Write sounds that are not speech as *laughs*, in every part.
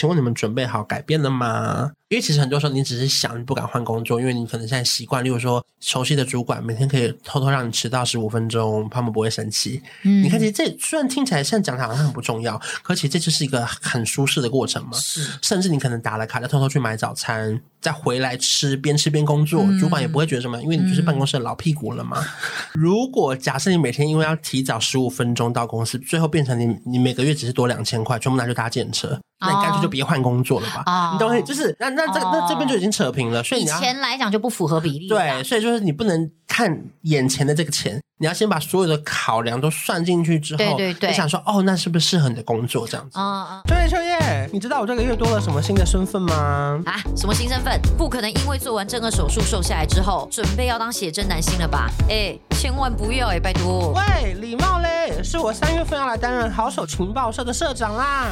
请问你们准备好改变了吗？因为其实很多时候你只是想你不敢换工作，因为你可能现在习惯，例如说熟悉的主管每天可以偷偷让你迟到十五分钟，他们不会生气。嗯，你看，其实这虽然听起来现在讲的好像很不重要，可其实这就是一个很舒适的过程嘛。是，甚至你可能打了卡，再偷偷去买早餐，再回来吃，边吃边工作，主管也不会觉得什么，因为你就是办公室的老屁股了嘛。如果假设你每天因为要提早十五分钟到公司，最后变成你你每个月只是多两千块，全部拿去搭建车。那你干脆就别换工作了吧，oh. 你懂吗？就是那那这、oh. 那这边就已经扯平了，所以你要以前来讲就不符合比例。对，所以就是你不能看眼前的这个钱，你要先把所有的考量都算进去之后，对对对，你想说哦，那是不是适合你的工作这样子？嗯嗯。秋叶秋叶，你知道我这个月多了什么新的身份吗？啊，什么新身份？不可能因为做完正颌手术瘦下来之后，准备要当写真男星了吧？哎，千万不要哎，拜托。喂，礼貌嘞，是我三月份要来担任好手情报社的社长啦。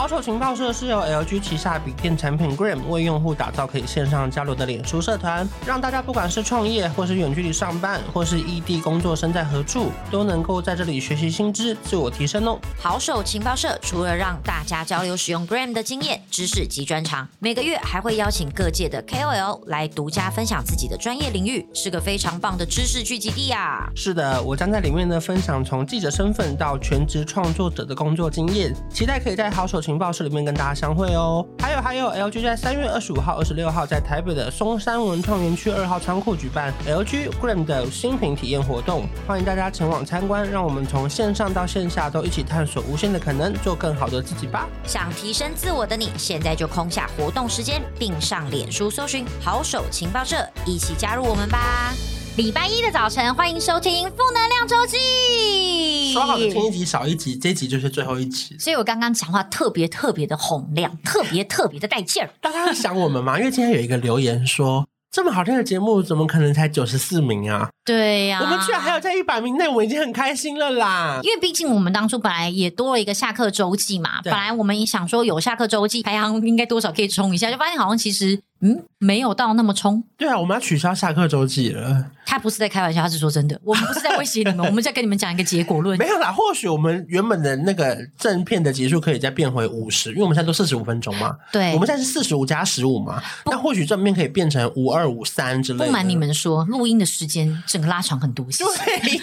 好手情报社是由 LG 旗下笔电产品 Gram 为用户打造可以线上交流的脸书社团，让大家不管是创业，或是远距离上班，或是异地工作，身在何处，都能够在这里学习新知，自我提升哦。好手情报社除了让大家交流使用 Gram 的经验、知识及专长，每个月还会邀请各界的 KOL 来独家分享自己的专业领域，是个非常棒的知识聚集地啊！是的，我将在里面呢分享从记者身份到全职创作者的工作经验，期待可以在好手情情报社里面跟大家相会哦。还有还有，LG 在三月二十五号、二十六号在台北的松山文创园区二号仓库举办 LG Gram 的新品体验活动，欢迎大家前往参观。让我们从线上到线下都一起探索无限的可能，做更好的自己吧。想提升自我的你，现在就空下活动时间，并上脸书搜寻好手情报社，一起加入我们吧。礼拜一的早晨，欢迎收听负能量周记。说好的听一集少一集，这一集就是最后一集。所以我刚刚讲话特别特别的洪亮，*laughs* 特别特别的带劲儿。大家会想我们吗？因为今天有一个留言说，这么好听的节目，怎么可能才九十四名啊？对呀、啊，我们居然还有在一百名内，我已经很开心了啦。因为毕竟我们当初本来也多了一个下课周记嘛，本来我们也想说有下课周记排行应该多少可以冲一下，就发现好像其实。嗯，没有到那么冲。对啊，我们要取消下课周记了。他不是在开玩笑，他是说真的。我们不是在威胁你们，我们在跟你们讲一个结果论。没有啦，或许我们原本的那个正片的结束可以再变回五十，因为我们现在都四十五分钟嘛。对，我们现在是四十五加十五嘛。那或许正片可以变成五二五三之类的。不瞒你们说，录音的时间整个拉长很多。对，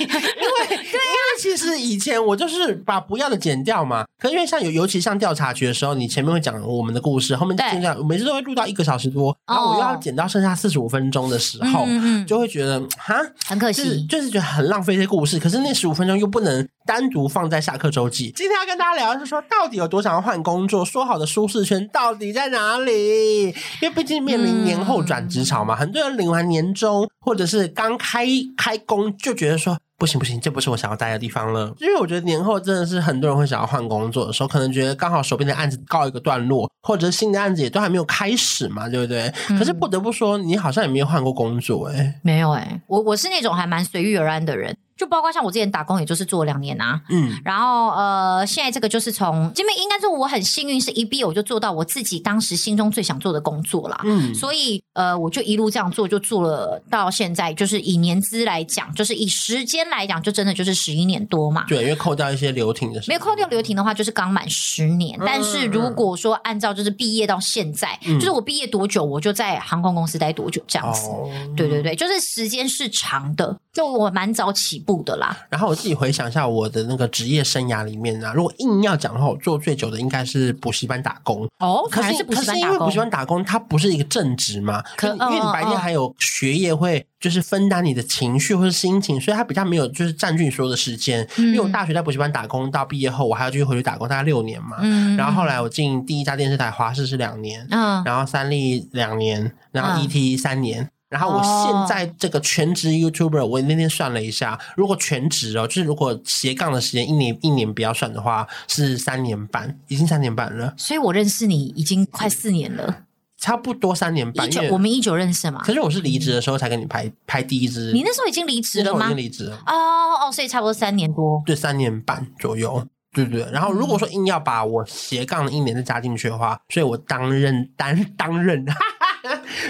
因为对啊，其实以前我就是把不要的剪掉嘛。可是因为像有，尤其像调查局的时候，你前面会讲我们的故事，后面就这样，每次都会录到一个小时多。然后我又要剪到剩下四十五分钟的时候，嗯嗯、就会觉得哈很可惜，就是，就是觉得很浪费这些故事。可是那十五分钟又不能单独放在下课周记。今天要跟大家聊的是说，到底有多想要换工作？说好的舒适圈到底在哪里？因为毕竟面临年后转职潮嘛，嗯、很多人领完年终或者是刚开开工就觉得说。不行不行，这不是我想要待的地方了。因为我觉得年后真的是很多人会想要换工作的时候，可能觉得刚好手边的案子告一个段落，或者是新的案子也都还没有开始嘛，对不对？嗯、可是不得不说，你好像也没有换过工作、欸，哎，没有哎、欸，我我是那种还蛮随遇而安的人。就包括像我之前打工，也就是做两年啊，嗯，然后呃，现在这个就是从，因为应该说我很幸运，是一毕业我就做到我自己当时心中最想做的工作啦，嗯，所以呃，我就一路这样做，就做了到现在，就是以年资来讲，就是以时间来讲，就真的就是十一年多嘛。对，因为扣掉一些留停的，没有扣掉留停的话，就是刚满十年。嗯、但是如果说按照就是毕业到现在，嗯、就是我毕业多久，我就在航空公司待多久这样子。哦、对对对，就是时间是长的，就我蛮早起步的啦。然后。我自己回想一下我的那个职业生涯里面啊，如果硬要讲的话，我做最久的应该是补习班打工哦。可是，是可是因为补习班打工，它不是一个正职嘛？可因为你白天还有学业，会就是分担你的情绪或者心情，所以它比较没有就是占据你所有的时间。因为我大学在补习班打工，到毕业后我还要继续回去打工，大概六年嘛。嗯然后后来我进第一家电视台华视是两年，嗯然后三立两年，然后 ET 三年。然后我现在这个全职 YouTuber，我那天算了一下，如果全职哦，就是如果斜杠的时间一年一年不要算的话，是三年半，已经三年半了。所以我认识你已经快四年了，差不多三年半。一九，我们一九认识嘛？可是我是离职的时候才跟你拍拍第一支。你那时候已经离职了吗？已经离职了。哦哦，所以差不多三年多。对，三年半左右。对对对。然后如果说硬要把我斜杠的一年再加进去的话，所以我担任 *laughs* 担担任。*laughs*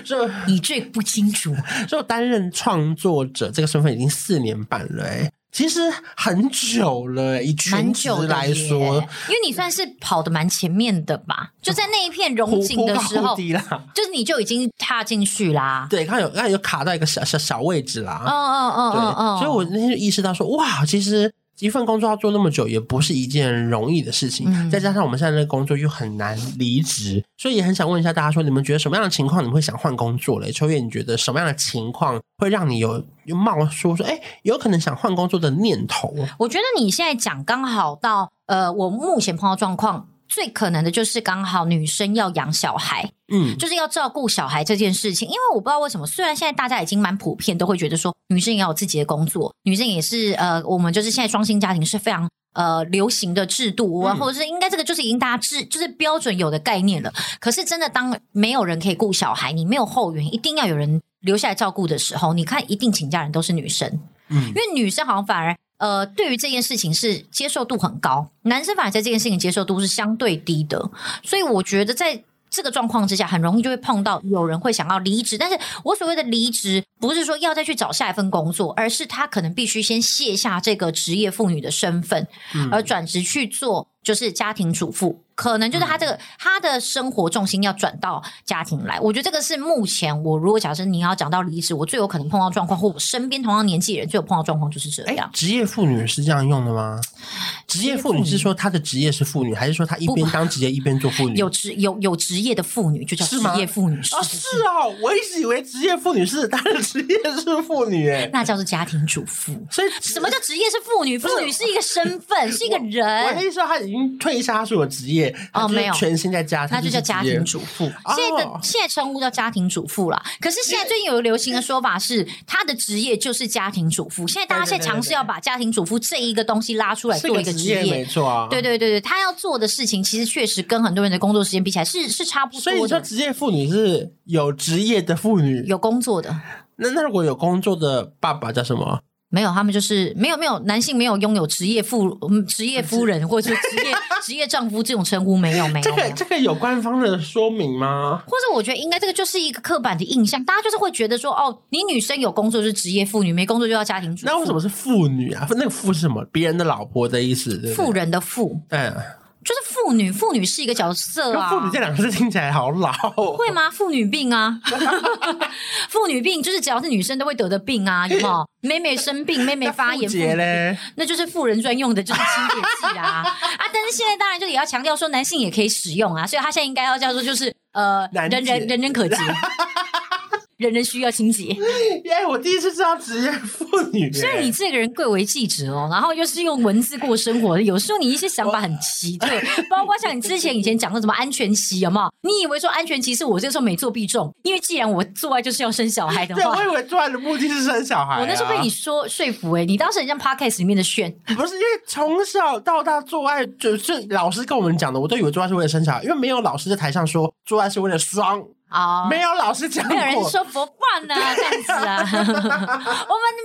所以你最不清楚，*laughs* 所以我担任创作者这个身份已经四年半了，哎，其实很久了，以全职来说，因为你算是跑的蛮前面的吧？就在那一片荣景的时候，就是你就已经踏进去啦。对，刚有刚有卡到一个小小小位置啦。嗯嗯嗯，对，嗯，所以我那天就意识到说，哇，其实。一份工作要做那么久，也不是一件容易的事情。嗯、再加上我们现在的工作又很难离职，所以也很想问一下大家说，你们觉得什么样的情况你们会想换工作嘞？秋月，你觉得什么样的情况会让你有有冒说说，哎，有可能想换工作的念头？我觉得你现在讲刚好到，呃，我目前碰到状况。最可能的就是刚好女生要养小孩，嗯，就是要照顾小孩这件事情。因为我不知道为什么，虽然现在大家已经蛮普遍，都会觉得说女生也要有自己的工作，女生也是呃，我们就是现在双薪家庭是非常呃流行的制度，嗯、或者是应该这个就是已经大家制就是标准有的概念了。可是真的当没有人可以顾小孩，你没有后援，一定要有人留下来照顾的时候，你看一定请假人都是女生，嗯，因为女生好像反而。呃，对于这件事情是接受度很高，男生反而在这件事情接受度是相对低的，所以我觉得在这个状况之下，很容易就会碰到有人会想要离职。但是我所谓的离职，不是说要再去找下一份工作，而是他可能必须先卸下这个职业妇女的身份，而转职去做就是家庭主妇。可能就是他这个、嗯、他的生活重心要转到家庭来，我觉得这个是目前我如果假设你要讲到离职，我最有可能碰到状况，或我身边同样年纪的人最有碰到状况就是这样。职业妇女是这样用的吗？职业妇女是说她的职业是妇女，还是说她一边当职业一边做妇女？有职有有职业的妇女就叫职业妇女是吗？是是哦，我一直以为职业妇女是她的职业是妇女，哎，那叫做家庭主妇。所以什么叫职业是妇女？妇女是一个身份，是一个人。我的意思说她已经退下，她是我职业哦，没有。全心在家庭，那就叫家庭主妇。现在的现在称呼叫家庭主妇啦。可是现在最近有个流行的说法是，她的职业就是家庭主妇。现在大家现在尝试要把家庭主妇这一个东西拉出来做一个职业，没错啊。对对对对，她要做的事情其实确实跟很多人的工作时间比起来是是差不多的。所以说，职业妇女是有职业的妇女，有工作的。那那如果有工作的爸爸叫什么？没有，他们就是没有没有男性没有拥有职业妇职业夫人或者是职业 *laughs* 职业丈夫这种称呼没有没有。这个这个有官方的说明吗？或者我觉得应该这个就是一个刻板的印象，大家就是会觉得说哦，你女生有工作就是职业妇女，没工作就要家庭主妇。那为什么是妇女啊？那个妇是什么？别人的老婆的意思？妇人的妇。嗯。就是妇女，妇女是一个角色啊。妇女这两个字听起来好老，会吗？妇女病啊，*laughs* 妇女病就是只要是女生都会得的病啊，有没有？妹妹生病，*laughs* 妹妹发炎，妇姐那就是妇人专用的，就是清洁剂啊啊！但是现在当然就也要强调说，男性也可以使用啊，所以他现在应该要叫做就是呃，人人人人可及。人人需要清洁。耶！*laughs* 我第一次知道职业妇女。所以你这个人贵为记者哦，然后又是用文字过生活的，有时候你一些想法很奇特，包括像你之前以前讲的什么安全期，有没有？你以为说安全期是我这个时候每做必中，因为既然我做爱就是要生小孩的话，对，我以为做爱的目的是生小孩，啊。我那时候被你说说服哎，你当时很像 Podcast 里面的炫，不是因为从小到大做爱就是老师跟我们讲的，我都以为做爱是为了生小孩，因为没有老师在台上说做爱是为了爽。啊，oh, 没有老师讲过，没有人说佛饭呢，*laughs* 这样子啊，*laughs* 我们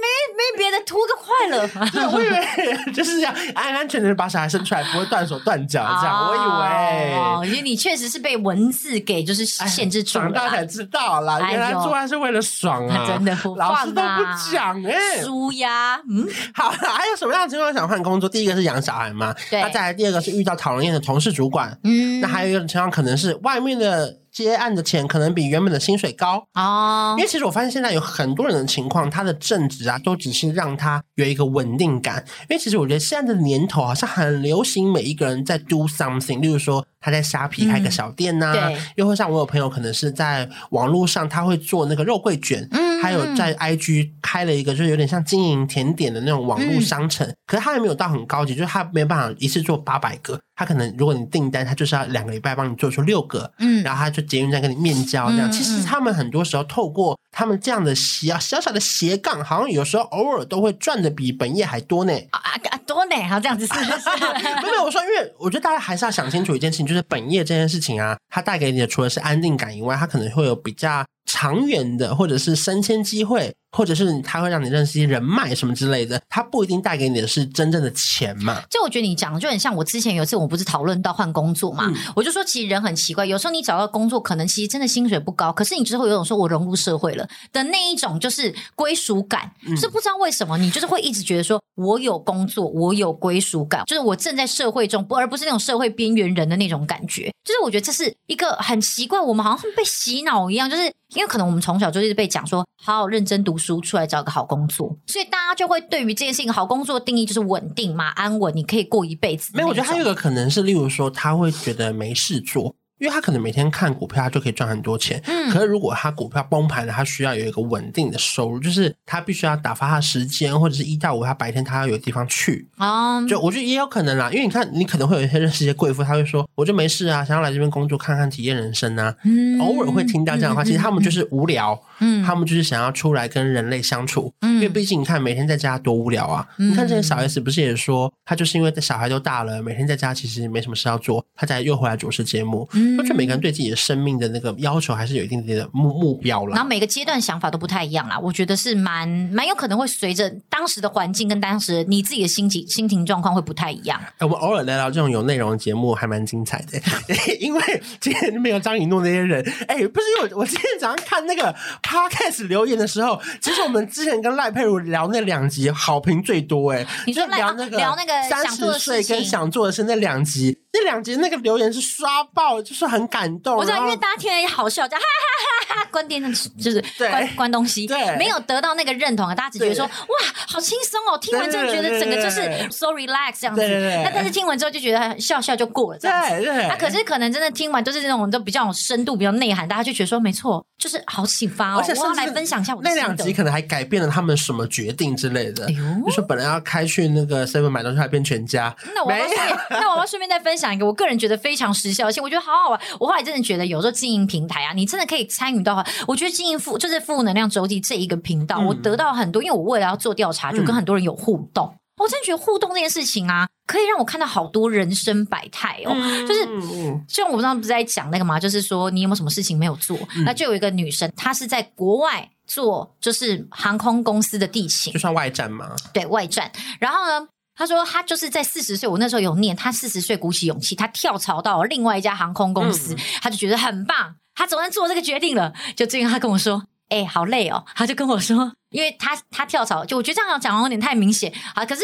没没别的，图个快乐。对，我以为就是这样安安全全把小孩生出来，不会断手断脚这样。Oh, 我以为，我觉得你确实是被文字给就是限制住了。长大才知道啦，原来做爱是为了爽啊，*laughs* 真的、啊，老师都不讲哎、欸，舒压。嗯，好，还有什么样的情况想换工作？第一个是养小孩嘛，对，那再来第二个是遇到讨人厌的同事主管，嗯，那还有一种情况可能是外面的。to 接案的钱可能比原本的薪水高啊，oh. 因为其实我发现现在有很多人的情况，他的正职啊，都只是让他有一个稳定感。因为其实我觉得现在的年头好像很流行，每一个人在 do something，例如说。他在虾皮开个小店呐、啊，嗯、又或像我有朋友可能是在网络上，他会做那个肉桂卷，嗯，还有在 IG 开了一个，就是有点像经营甜点的那种网络商城。嗯、可是他还没有到很高级，就是他没有办法一次做八百个，他可能如果你订单，他就是要两个礼拜帮你做出六个，嗯，然后他就捷运站跟你面交这样。嗯、其实他们很多时候透过他们这样的小小小的斜杠，好像有时候偶尔都会赚的比本业还多呢。啊啊，多呢？然后这样子是不是？*laughs* 没有，我说，因为我觉得大家还是要想清楚一件事情，就是本业这件事情啊，它带给你的除了是安定感以外，它可能会有比较长远的，或者是升迁机会。或者是他会让你认识一些人脉什么之类的，他不一定带给你的是真正的钱嘛？就我觉得你讲的就很像我之前有一次我不是讨论到换工作嘛，嗯、我就说其实人很奇怪，有时候你找到工作可能其实真的薪水不高，可是你之后有种说我融入社会了的那一种就是归属感，嗯、是不知道为什么你就是会一直觉得说我有工作，我有归属感，就是我正在社会中，不而不是那种社会边缘人的那种感觉。就是我觉得这是一个很奇怪，我们好像被洗脑一样，就是因为可能我们从小就一直被讲说好好认真读出来找个好。工作，所以大家就会对于这件事情，好工作的定义就是稳定嘛，安稳，你可以过一辈子。没有，我觉得还有一个可能是，例如说，他会觉得没事做。因为他可能每天看股票，他就可以赚很多钱。嗯，可是如果他股票崩盘了，他需要有一个稳定的收入，就是他必须要打发他的时间，或者是一到五他白天他要有地方去。啊、嗯，就我觉得也有可能啦，因为你看，你可能会有一些认识一些贵妇，他会说，我就没事啊，想要来这边工作看看体验人生啊。嗯，偶尔会听到这样的话，其实他们就是无聊，嗯，他们就是想要出来跟人类相处。嗯，因为毕竟你看每天在家多无聊啊。嗯，你看这些小 S 不是也说，他就是因为小孩都大了，每天在家其实没什么事要做，他才又回来主持节目。嗯，我觉得每个人对自己的。生命的那个要求还是有一定点的目目标了，然后每个阶段想法都不太一样啦。我觉得是蛮蛮有可能会随着当时的环境跟当时你自己的心情心情状况会不太一样。哎，我们偶尔聊聊这种有内容的节目还蛮精彩的，*laughs* 因为今天没有张雨诺那些人。哎，不是因为我我今天早上看那个 podcast 留言的时候，其实我们之前跟赖佩如聊那两集好评最多哎，你说聊那个聊那个三十岁跟想做的事那两集，那两集那个留言是刷爆，就是很感动。我知道，因为大家听了也好笑，就哈哈哈哈，关电视就是关关东西，对，没有得到那个认同啊，大家只觉得说哇，好轻松哦，听完之后觉得整个就是 so relax 这样子。那但是听完之后就觉得笑笑就过了这样子。那可是可能真的听完都是这种都比较有深度、比较内涵，大家就觉得说没错，就是好启发哦。而且我要来分享一下我的。那两集可能还改变了他们什么决定之类的。哎呦，就是本来要开去那个 seven 买东西，还变全家。那我要顺 *laughs* 那我要顺便再分享一个，我个人觉得非常时效性，我觉得好好玩。我后来真的觉。得有时候经营平台啊，你真的可以参与到。我觉得经营负就是负能量周记这一个频道，嗯、我得到很多，因为我为了要做调查，就跟很多人有互动。嗯、我真的觉得互动这件事情啊，可以让我看到好多人生百态哦。嗯、就是就我刚刚不是在讲那个嘛，就是说你有没有什么事情没有做？嗯、那就有一个女生，她是在国外做，就是航空公司的地勤，就算外站吗？对外站。然后呢？她说她就是在四十岁，我那时候有念，她四十岁鼓起勇气，她跳槽到另外一家航空公司，嗯、他就觉得很棒，她总算做这个决定了。就最近她跟我说：“哎、欸，好累哦。”他就跟我说，因为他他跳槽，就我觉得这样讲有点太明显啊。可是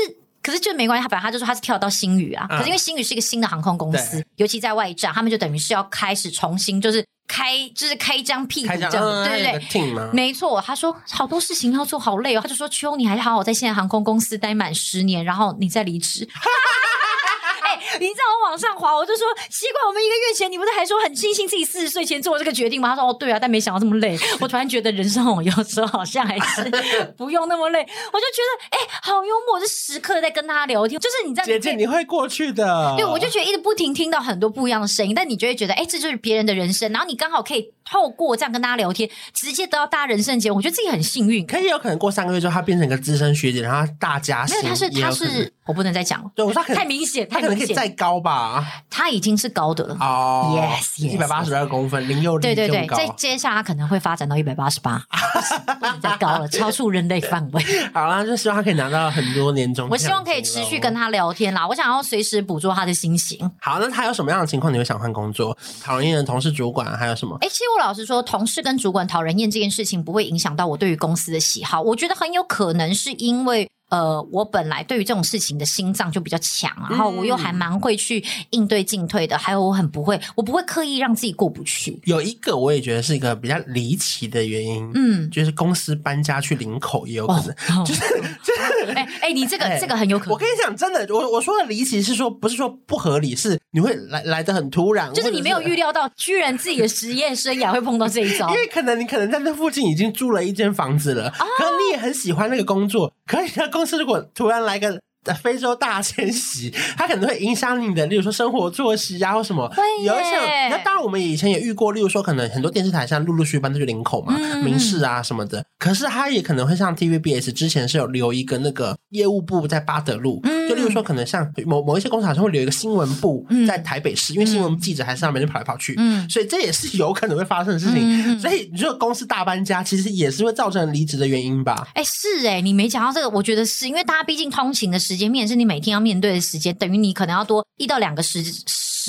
可是就没关系，他本来他就说他是跳到星宇啊，嗯、可是因为星宇是一个新的航空公司，尤其在外站，他们就等于是要开始重新就是。开就是开一张屁股这样子，对不对，没错。他说好多事情要做好累哦，他就说秋，你还是好好在现在航空公司待满十年，然后你再离职。*laughs* 你在我往上滑，我就说奇怪，我们一个月前你不是还说很庆幸自己四十岁前做了这个决定吗？他说哦对啊，但没想到这么累。我突然觉得人生哦，有时候好像还是 *laughs* 不用那么累。我就觉得哎、欸，好幽默，就时刻在跟他聊天。就是你在姐姐，你会过去的。对，我就觉得一直不停听到很多不一样的声音，但你就会觉得哎、欸，这就是别人的人生。然后你刚好可以透过这样跟大家聊天，直接得到大家人生的结果。我觉得自己很幸运。可以有可能过三个月之后，他变成一个资深学姐，然后大家没有。他是他是，我不能再讲了。对，我说太明显，太明显，他可能可以再高吧。他已经是高的了哦，yes，一百八十二公分，零六零，对对对，再接下来可能会发展到一百八十八，*laughs* 不能再高了，超出人类范围。好啦，就希望他可以拿到很多年终。我希望可以持续跟他聊天啦，我想要随时捕捉他的心情。好，那他有什么样的情况你会想换工作？讨厌的同事、主管还有什么？哎、欸，其实我老实说，同事跟主管讨人厌这件事情不会影响到我对于公司的喜好。我觉得很有可能是因为。呃，我本来对于这种事情的心脏就比较强，然后我又还蛮会去应对进退的，还有我很不会，我不会刻意让自己过不去。有一个我也觉得是一个比较离奇的原因，嗯，就是公司搬家去林口也有可能，*laughs* 就是就是，哎哎，你这个这个很有可能。我跟你讲，真的，我我说的离奇是说不是说不合理，是你会来来的很突然，就是你没有预料到，居然自己的实验生涯会碰到这一招。因为可能你可能在那附近已经住了一间房子了，可能你也很喜欢那个工作，可以公司如果突然来个非洲大迁徙，*laughs* 它可能会影响你的，例如说生活作息啊，或什么。有一些，那当然我们以前也遇过，例如说可能很多电视台像陆陆续续搬出去领口嘛，嗯、民视啊什么的。可是它也可能会像 TVBS 之前是有留一个那个业务部在八德路，嗯、就例如说，可能像某某一些工厂，它会留一个新闻部在台北市，嗯、因为新闻记者还是上面就跑来跑去，嗯，所以这也是有可能会发生的事情。嗯、所以你说公司大搬家，其实也是会造成离职的原因吧？哎、欸，是哎、欸，你没讲到这个，我觉得是因为大家毕竟通勤的时间，面是你每天要面对的时间，等于你可能要多一到两个时。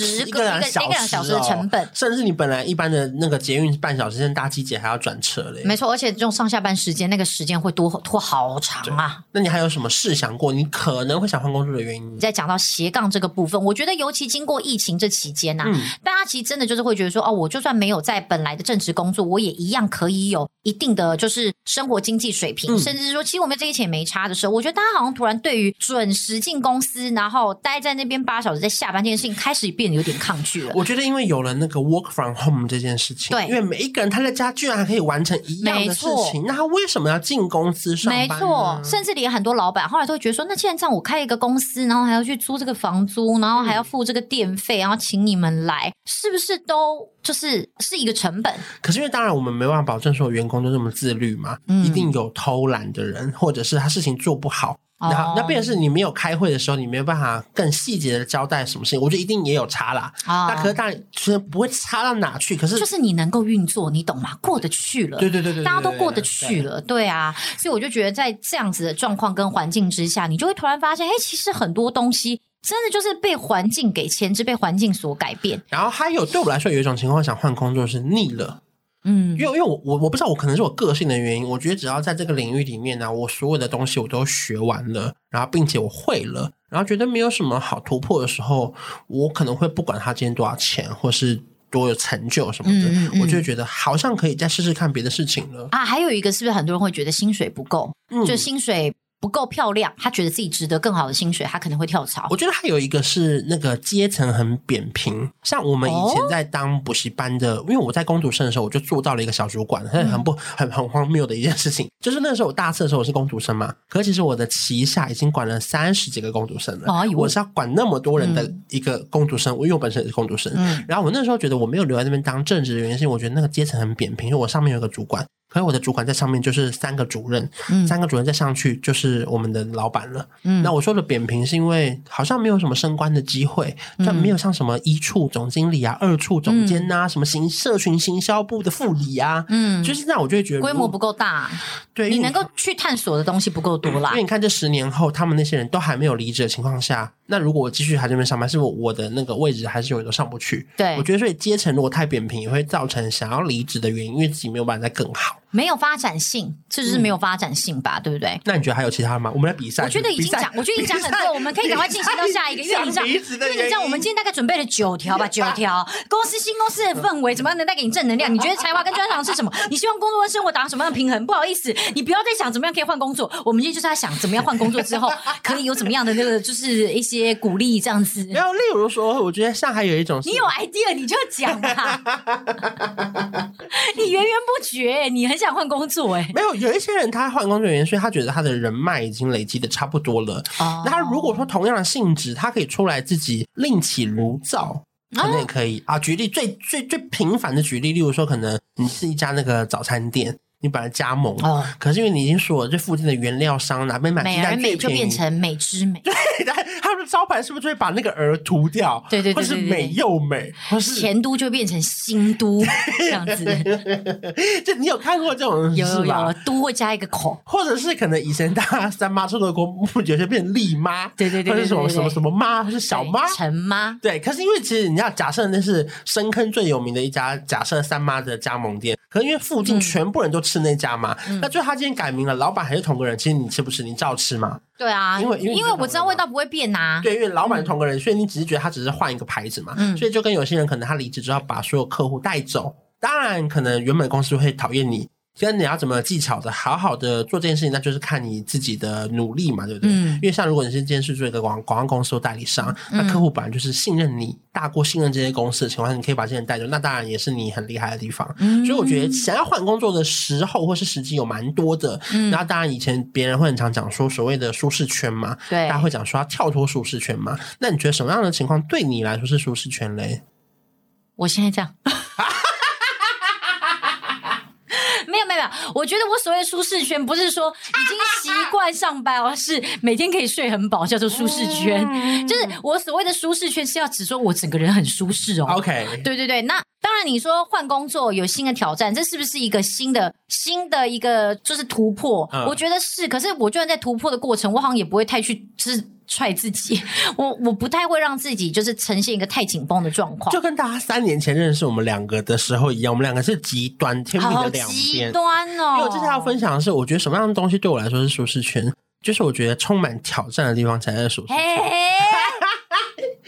十个一个一个两小时的成本，甚至你本来一般的那个捷运半小时，现在搭机捷还要转车嘞。没错，而且这种上下班时间，那个时间会多拖好长啊。那你还有什么试想过，你可能会想换工作的原因？你在讲到斜杠这个部分，我觉得尤其经过疫情这期间呐、啊，嗯、大家其实真的就是会觉得说，哦，我就算没有在本来的正职工作，我也一样可以有一定的就是生活经济水平，嗯、甚至是说，其实我们这些钱也没差的时候，我觉得大家好像突然对于准时进公司，然后待在那边八小时在下班这件事情，开始变得有点抗拒了。我觉得，因为有了那个 work from home 这件事情，对，因为每一个人他在家居然还可以完成一样的事情，那他为什么要进公司上班？没错，甚至连很多老板后来都会觉得说，那既然这样，我开一个公司，然后还要去租这个房租，然后还要付这个电费，然后请你们来，是不是都就是是一个成本？可是因为当然我们没办法保证所有员工都这么自律嘛，嗯，一定有偷懒的人，或者是他事情做不好。然后，那变成是你没有开会的时候，你没有办法更细节的交代什么事情。我觉得一定也有差啦。啊，那可是当然其实不会差到哪去。可是就是你能够运作，你懂吗？过得去了。对对对对，大家都过得去了。对啊，所以我就觉得在这样子的状况跟环境之下，你就会突然发现，哎，其实很多东西真的就是被环境给牵制，被环境所改变。然后还有对我来说，有一种情况想换工作是腻了。嗯，因为因为我我我不知道，我可能是我个性的原因，我觉得只要在这个领域里面呢、啊，我所有的东西我都学完了，然后并且我会了，然后觉得没有什么好突破的时候，我可能会不管他今天多少钱，或是多有成就什么的，嗯嗯、我就觉得好像可以再试试看别的事情了啊。还有一个是不是很多人会觉得薪水不够？嗯，就薪水。不够漂亮，他觉得自己值得更好的薪水，他可能会跳槽。我觉得还有一个是那个阶层很扁平，像我们以前在当补习班的，哦、因为我在工读生的时候，我就做到了一个小主管，很很不很很荒谬的一件事情，*laughs* 就是那时候我大四的时候我是工读生嘛，可其实我的旗下已经管了三十几个工读生了，哦、我是要管那么多人的一个工读生，嗯、因为我本身也是工读生，嗯、然后我那时候觉得我没有留在那边当正职的原因是，我觉得那个阶层很扁平，因为我上面有个主管。可是我的主管在上面就是三个主任，嗯、三个主任再上去就是我们的老板了。嗯，那我说的扁平是因为好像没有什么升官的机会，嗯、就没有像什么一处总经理啊、二处总监呐、什么行社群行销部的副理啊，嗯，就是那我就会觉得规模不够大，对，你能够去探索的东西不够多啦。因为你看这十年后，他们那些人都还没有离职的情况下。那如果我继续还在那边上班，是不是我的那个位置还是有的上不去？对，我觉得所以阶层如果太扁平，也会造成想要离职的原因，因为自己没有办法再更好，没有发展性，这就是没有发展性吧？嗯、对不对？那你觉得还有其他的吗？我们来比赛，我觉得已经讲，我觉得已经讲很多，我们可以赶快进行到下一个，因为你知道，因为你知道，我们今天大概准备了九条吧，*laughs* 九条公司新公司的氛围怎么样能带给你正能量？你觉得才华跟专长是什么？你希望工作跟生活达到什么样的平衡？不好意思，你不要再想怎么样可以换工作，我们今天就是在想怎么样换工作之后可以有怎么样的那个，就是一些鼓励这样子。然后，例如说，我觉得上海有一种，你有 idea 你就讲吧，*laughs* 你源源不绝，你很想换工作哎。没有，有一些人他换工作原因，所以他觉得他的人脉已经累积的差不多了。哦，那他如果说同样的性质，他可以出来自己另起炉灶，可能也可以啊。举例最最最频繁的举例，例如说，可能你是一家那个早餐店。你把它加盟，哦，可是因为你已经说了，这附近的原料商哪边买鸡蛋最便宜，美而美就变成美之美。*laughs* 对，他们的招牌是不是就会把那个儿涂掉？对对对，或是美又美，或是前都就变成新都。这样子。*laughs* 就你有看过这种有有有，都会加一个口，或者是可能以前大家三妈出的锅，不久就变成丽妈，对对对，或者什么什么什么妈，或是小妈、陈妈。对，可是因为其实你要假设那是深坑最有名的一家假设三妈的加盟店，可是因为附近全部人都吃那家嘛。那就他今天改名了，老板还是同个人，其实你吃不吃，你照吃嘛？对啊，因为因为，因为我知道味道不会变呐、啊。对，因为老板是同个人，所以你只是觉得他只是换一个牌子嘛。嗯，所以就跟有些人可能他离职之后把所有客户带走，当然可能原本公司会讨厌你。跟你要怎么技巧的好好的做这件事情，那就是看你自己的努力嘛，对不对？嗯，因为像如果你是今天是做一个广广告公司或代理商，那客户本来就是信任你大过信任这些公司的情况下，你可以把这些人带走，那当然也是你很厉害的地方。嗯，所以我觉得想要换工作的时候或是时机有蛮多的。嗯，然后当然以前别人会很常讲说所谓的舒适圈嘛，对，大家会讲说要跳脱舒适圈嘛。那你觉得什么样的情况对你来说是舒适圈嘞？我现在这样。*laughs* 没有我觉得我所谓的舒适圈不是说已经习惯上班，而是每天可以睡很饱，叫做舒适圈。嗯、就是我所谓的舒适圈是要指说我整个人很舒适哦。OK，对对对，那当然你说换工作有新的挑战，这是不是一个新的新的一个就是突破？嗯、我觉得是。可是我就算在突破的过程，我好像也不会太去就是。踹自己，我我不太会让自己就是呈现一个太紧绷的状况，就跟大家三年前认识我们两个的时候一样，我们两个是极端天平的两边，极端哦。因为我这次要分享的是，我觉得什么样的东西对我来说是舒适圈，就是我觉得充满挑战的地方才是舒适圈。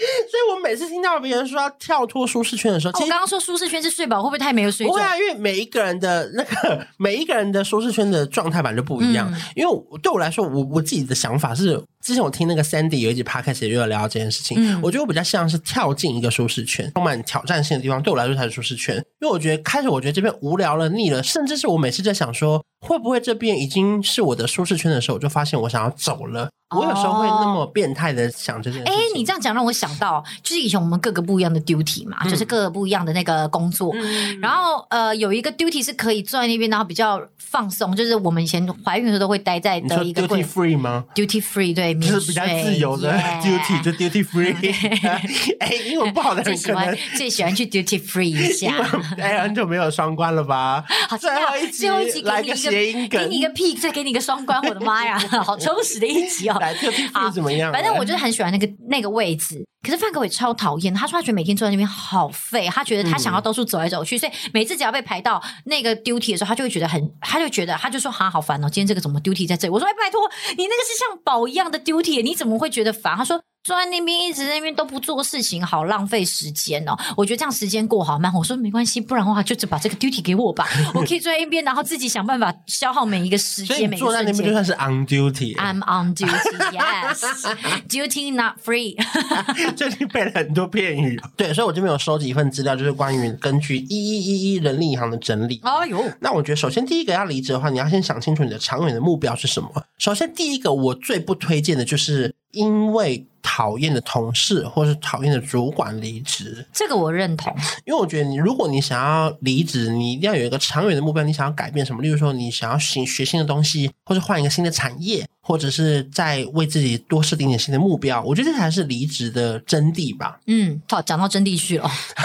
*laughs* 所以我每次听到别人说要跳脱舒适圈的时候，其实我刚刚说舒适圈是睡饱，会不会太没有水准？不会啊，因为每一个人的那个 *laughs* 每一个人的舒适圈的状态版就不一样。嗯、因为对我来说，我我自己的想法是，之前我听那个 Sandy 有一集 Podcast 也有聊到这件事情。嗯、我觉得我比较像是跳进一个舒适圈，充满挑战性的地方，对我来说才是舒适圈。因为我觉得开始我觉得这边无聊了、腻了，甚至是我每次在想说会不会这边已经是我的舒适圈的时候，我就发现我想要走了。我有时候会那么变态的想这件事情。哎、欸，你这样讲让我想到，就是以前我们各个不一样的 duty 嘛，嗯、就是各个不一样的那个工作。嗯、然后呃，有一个 duty 是可以坐在那边，然后比较放松。就是我们以前怀孕的时候都会待在的一个 duty free 吗？duty free 对，就是比较自由的 duty，Yeah 就 duty free。*laughs* 哎，*laughs* 英文不好的人可能最喜欢去 duty free 一下。哎，很久没有双关了吧？好，最后一集，最后一集来个谐音梗，给你一个屁，再给你一个双关。我的妈呀，好充实的一集哦。来，特地怎么样？反正我就是很喜欢那个那个位置。可是范可伟超讨厌，他说他觉得每天坐在那边好废，他觉得他想要到处走来走去，嗯、所以每次只要被排到那个 duty 的时候，他就会觉得很，他就觉得他就说哈好烦哦，今天这个怎么 duty 在这里？我说哎，拜托你那个是像宝一样的 duty，你怎么会觉得烦？他说。坐在那边一直在那边都不做事情，好浪费时间哦！我觉得这样时间过好慢。我说没关系，不然的话就只把这个 duty 给我吧，我可以坐在一边，然后自己想办法消耗每一个时间。每坐在那边就算是 on duty。I'm on duty, yes. *laughs* Duty not free。*laughs* *laughs* 最近背了很多片语，对，所以我这边有收集一份资料，就是关于根据一一一一人力银行的整理。哎呦，那我觉得首先第一个要离职的话，你要先想清楚你的长远的目标是什么。首先第一个我最不推荐的就是因为。讨厌的同事或是讨厌的主管离职，这个我认同。因为我觉得你，如果你想要离职，你一定要有一个长远的目标。你想要改变什么？例如说，你想要新学新的东西，或者换一个新的产业。或者是再为自己多设定点新的目标，我觉得这才是离职的真谛吧。嗯，好，讲到真谛去了。*laughs*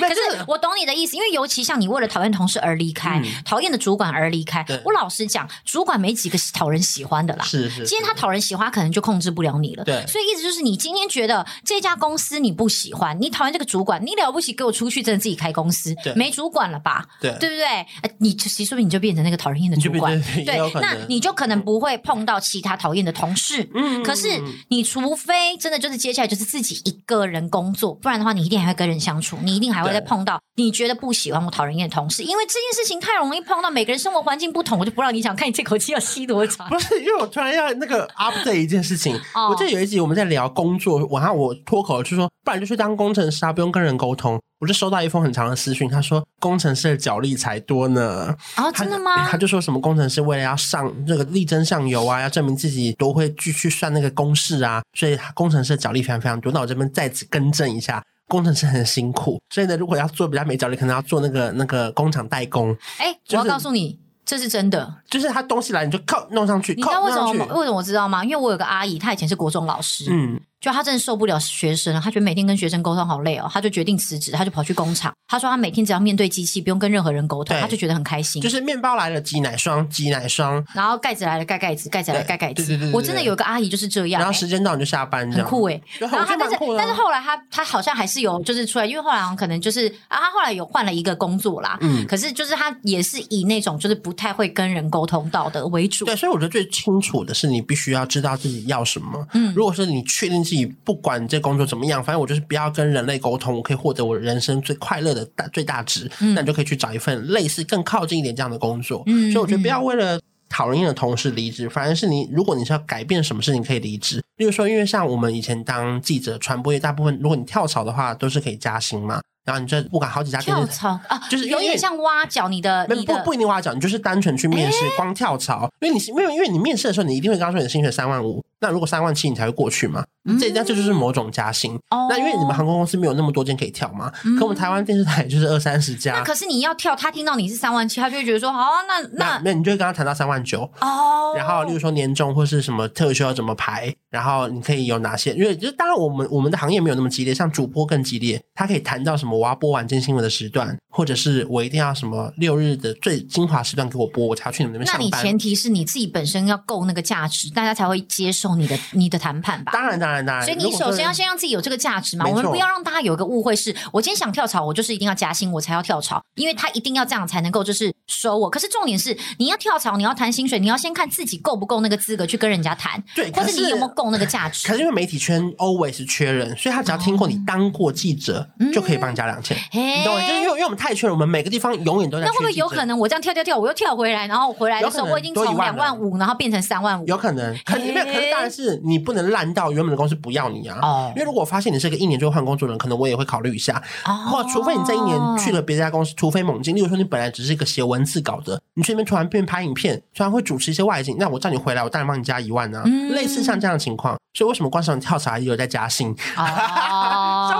可是我懂你的意思，因为尤其像你为了讨厌同事而离开，讨厌的主管而离开。我老实讲，主管没几个讨人喜欢的啦。是是。今天他讨人喜欢，可能就控制不了你了。对。所以意思就是，你今天觉得这家公司你不喜欢，你讨厌这个主管，你了不起，给我出去，真的自己开公司，没主管了吧？对，对不对？你其实说不定你就变成那个讨人厌的主管。对，那你就可能不会。会碰到其他讨厌的同事，嗯，可是你除非真的就是接下来就是自己一个人工作，不然的话，你一定还会跟人相处，你一定还会再碰到你觉得不喜欢或讨人厌的同事，因为这件事情太容易碰到，每个人生活环境不同，我就不让你想看你这口气要吸多长。*laughs* 不是，因为我突然要那个 update 一件事情，哦、我记得有一集我们在聊工作，然后我脱口就说，不然就去当工程师啊，不用跟人沟通。我就收到一封很长的私讯，他说工程师的脚力才多呢。啊，真的吗？他就说什么工程师为了要上这个力争上游啊，要证明自己都会继续算那个公式啊，所以工程师的角力非常非常多。那我这边再次更正一下，工程师很辛苦，所以呢，如果要做比较没脚力，可能要做那个那个工厂代工。哎，我要告诉你，这是真的，就是他东西来你就靠弄上去。你知道为什么？为什么我知道吗？因为我有个阿姨，她以前是国中老师。嗯。就他真的受不了学生了，他觉得每天跟学生沟通好累哦，他就决定辞职，他就跑去工厂。他说他每天只要面对机器，不用跟任何人沟通，对他就觉得很开心。就是面包来了挤奶霜，挤奶霜，然后盖子来了盖盖子，盖子来了盖盖子。对对对，我真的有一个阿姨就是这样。然后时间到你就下班，很酷诶。然后他但是但是后来他他好像还是有就是出来，因为后来可能就是啊，他后来有换了一个工作啦。嗯。可是就是他也是以那种就是不太会跟人沟通到的为主。对，所以我觉得最清楚的是你必须要知道自己要什么。嗯。如果说你确定自己不管。这工作怎么样？反正我就是不要跟人类沟通，我可以获得我人生最快乐的大最大值。嗯，那你就可以去找一份类似更靠近一点这样的工作。嗯，所以我觉得不要为了讨人厌的同事离职，反而是你，如果你是要改变什么事情可以离职。例如说，因为像我们以前当记者、传播业，大部分如果你跳槽的话，都是可以加薪嘛。然后你这不管好几家跳槽啊，就是有点像挖角你的，不不一定挖角，你就是单纯去面试，光跳槽。因为你是因为因为你面试的时候，你一定会跟他说你的薪水三万五。那如果三万七你才会过去嘛？嗯、这这就是某种加薪。哦、那因为你们航空公司没有那么多间可以跳嘛，嗯、可我们台湾电视台就是二三十家。那可是你要跳，他听到你是三万七，他就会觉得说好啊，那那那你就会跟他谈到三万九哦。然后例如说年终或是什么特休要怎么排，然后你可以有哪些？因为就是当然我们我们的行业没有那么激烈，像主播更激烈，他可以谈到什么我要播晚间新闻的时段，或者是我一定要什么六日的最精华时段给我播，我才要去你们那边上班。那你前提是你自己本身要够那个价值，大家才会接受你的你的谈判吧？当然当然当然。所以你首先要先让自己有这个价值嘛。我们不要让大家有一个误会是，是我今天想跳槽，我就是一定要加薪，我才要跳槽，因为他一定要这样才能够就是收我。可是重点是，你要跳槽，你要谈薪水，你要先看自己够不够那个资格去跟人家谈，对，或者你有没有够那个价值。可是因为媒体圈 always 缺人，所以他只要听过你当过记者，嗯、就可以帮你加两千。嗯、你懂吗？就是因为因为我们太缺了，我们每个地方永远都在。那会不会有可能我这样跳跳跳，我又跳回来，然后回来的时候我已经从两万五，然后变成三万五？有可能，可是可是当然是你不能烂到原本的公司不要你啊。哦，因为如果我发现你是个一年就会换工作的人，可能我也会考虑一下。哦，或除非你这一年去了别家公司突飞猛进，例如说你本来只是一个写文字稿的，你去那边突然变拍影片，突然会主持一些外景，那我叫你回来，我当然帮你加一万啊。嗯，类似像这样的情况。所以为什么光是跳槽也有在加薪？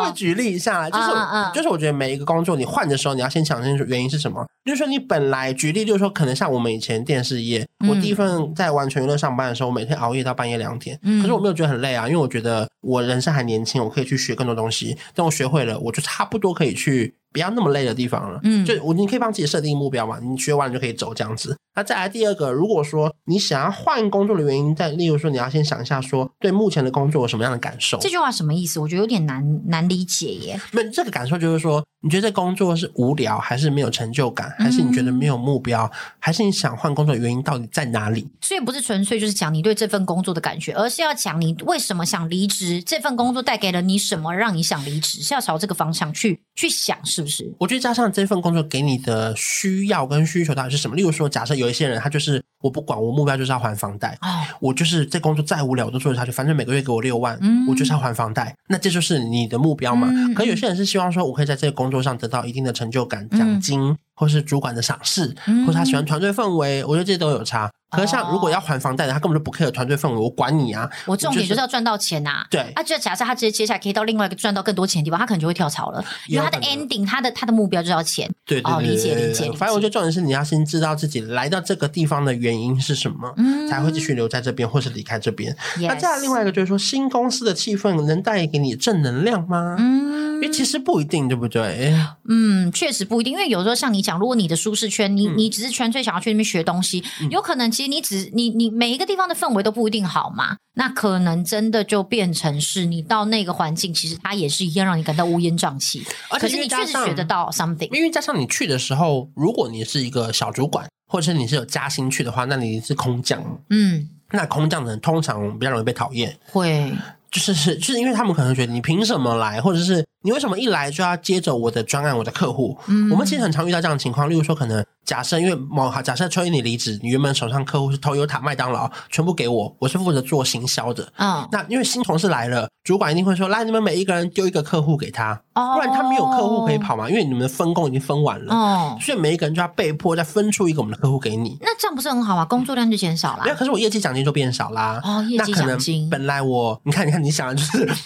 微举例一下，就是、就是我觉得每一个工作你换的时候，你要先想清楚原因是什么。就是说你本来举例，就是说可能像我们以前电视业，嗯、我第一份在完全娱乐上班的时候，我每天熬夜到半夜两点，嗯、可是我没有觉得很累啊，因为我觉得我人生还年轻，我可以去学更多东西。等我学会了，我就差不多可以去。不要那么累的地方了，嗯，就我你可以帮自己设定目标嘛，你学完了就可以走这样子。那再来第二个，如果说你想要换工作的原因，在例如说你要先想一下说，对目前的工作有什么样的感受？这句话什么意思？我觉得有点难难理解耶。那这个感受就是说，你觉得这工作是无聊，还是没有成就感，还是你觉得没有目标，嗯、还是你想换工作的原因到底在哪里？所以不是纯粹就是讲你对这份工作的感觉，而是要讲你为什么想离职，这份工作带给了你什么，让你想离职，是要朝这个方向去去想，是不是？我觉得加上这份工作给你的需要跟需求到底是什么？例如说，假设有一些人他就是我不管，我目标就是要还房贷，哦、我就是这工作再无聊我都做得下去，反正每个月给我六万，嗯、我就是要还房贷，那这就是你的目标嘛？嗯、可有些人是希望说我可以在这个工作上得到一定的成就感、奖金。嗯或是主管的赏识，或是他喜欢团队氛围，我觉得这些都有差。可是像如果要还房贷的，他根本就不 care 团队氛围，我管你啊！我重点就是要赚到钱呐。对，啊，就假设他直接接下来可以到另外一个赚到更多钱的地方，他可能就会跳槽了，因为他的 ending，他的他的目标就是要钱。对对对，理解理解。反正我觉得重点是你要先知道自己来到这个地方的原因是什么，嗯才会继续留在这边或是离开这边。那再来另外一个就是说，新公司的气氛能带给你正能量吗？嗯。因为其实不一定，对不对？嗯，确实不一定。因为有时候像你讲，如果你的舒适圈，你你只是纯粹想要去那边学东西，嗯、有可能其实你只你你每一个地方的氛围都不一定好嘛。那可能真的就变成是你到那个环境，其实它也是一样让你感到乌烟瘴气。而且可是你确实学得到 something。因为加上你去的时候，如果你是一个小主管，或者是你是有加薪去的话，那你是空降。嗯，那空降的人通常比较容易被讨厌。会。就是是，就是因为他们可能觉得你凭什么来，或者是你为什么一来就要接走我的专案、我的客户？嗯，我们其实很常遇到这样的情况，例如说可能。假设因为某好，假设秋英你离职，你原本手上客户是 Toyota、麦当劳，全部给我，我是负责做行销的。嗯，那因为新同事来了，主管一定会说：“来，你们每一个人丢一个客户给他，哦、不然他没有客户可以跑嘛。因为你们的分工已经分完了，哦，所以每一个人就要被迫再分出一个我们的客户给你。那这样不是很好吗？工作量就减少了。没有，可是我业绩奖金就变少啦。哦，业绩奖金本来我，你看，你看，你想的就是。*laughs*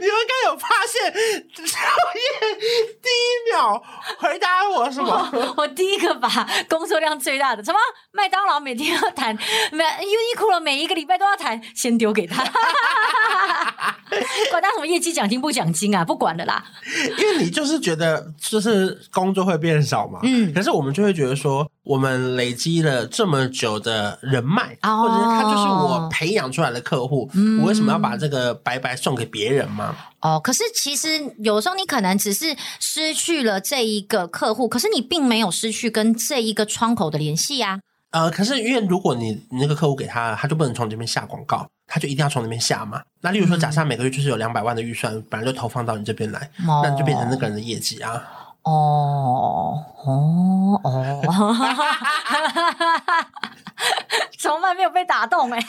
你们该有发现，赵烨第一秒回答我什么？*laughs* 我，我第一个把工作量最大的什么？麦当劳每天要谈，每优衣库了每一个礼拜都要谈，先丢给他，*laughs* 管他什么业绩奖金不奖金啊，不管的啦。因为你就是觉得就是工作会变少嘛，嗯，可是我们就会觉得说。我们累积了这么久的人脉，哦、或者是他就是我培养出来的客户，嗯、我为什么要把这个白白送给别人吗？哦，可是其实有时候你可能只是失去了这一个客户，可是你并没有失去跟这一个窗口的联系呀、啊。呃，可是因为如果你你那个客户给他，他就不能从这边下广告，他就一定要从那边下嘛。那例如说，假设每个月就是有两百万的预算，嗯、本来就投放到你这边来，哦、那你就变成那个人的业绩啊。哦哦哦，*laughs* 终怎么办？没有被打动哎、欸，